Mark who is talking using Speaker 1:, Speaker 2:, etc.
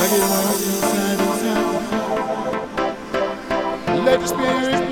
Speaker 1: I get lost inside, inside. Let the spirit.